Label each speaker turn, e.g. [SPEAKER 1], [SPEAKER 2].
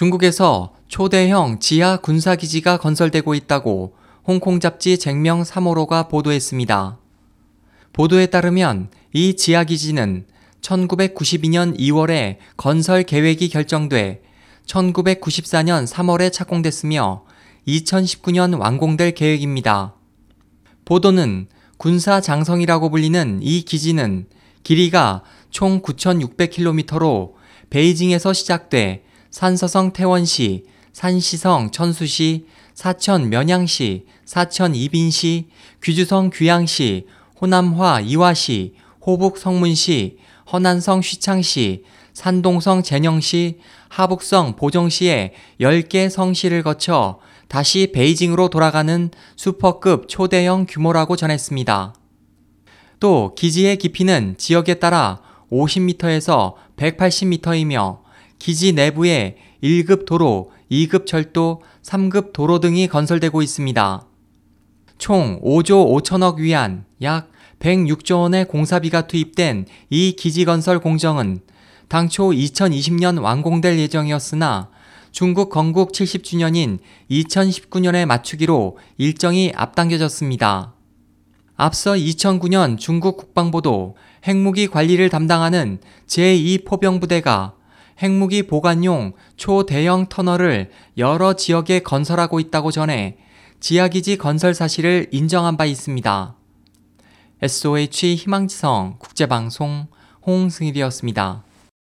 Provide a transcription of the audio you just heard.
[SPEAKER 1] 중국에서 초대형 지하 군사기지가 건설되고 있다고 홍콩 잡지 쟁명 3호로가 보도했습니다. 보도에 따르면 이 지하기지는 1992년 2월에 건설 계획이 결정돼 1994년 3월에 착공됐으며 2019년 완공될 계획입니다. 보도는 군사 장성이라고 불리는 이 기지는 길이가 총 9,600km로 베이징에서 시작돼 산서성 태원시, 산시성 천수시, 사천 면양시, 사천 이빈시, 귀주성 귀양시, 호남화 이화시, 호북 성문시, 허난성 쉬창시, 산동성 제녕시, 하북성 보정시의 10개 성시를 거쳐 다시 베이징으로 돌아가는 슈퍼급 초대형 규모라고 전했습니다. 또 기지의 깊이는 지역에 따라 50m에서 180m이며 기지 내부에 1급 도로, 2급 철도, 3급 도로 등이 건설되고 있습니다. 총 5조 5천억 위안, 약 106조 원의 공사비가 투입된 이 기지 건설 공정은 당초 2020년 완공될 예정이었으나 중국 건국 70주년인 2019년에 맞추기로 일정이 앞당겨졌습니다. 앞서 2009년 중국 국방부도 핵무기 관리를 담당하는 제2포병부대가 핵무기 보관용 초대형 터널을 여러 지역에 건설하고 있다고 전해 지하기지 건설 사실을 인정한 바 있습니다. SOH 희망지성 국제방송 홍승일이었습니다.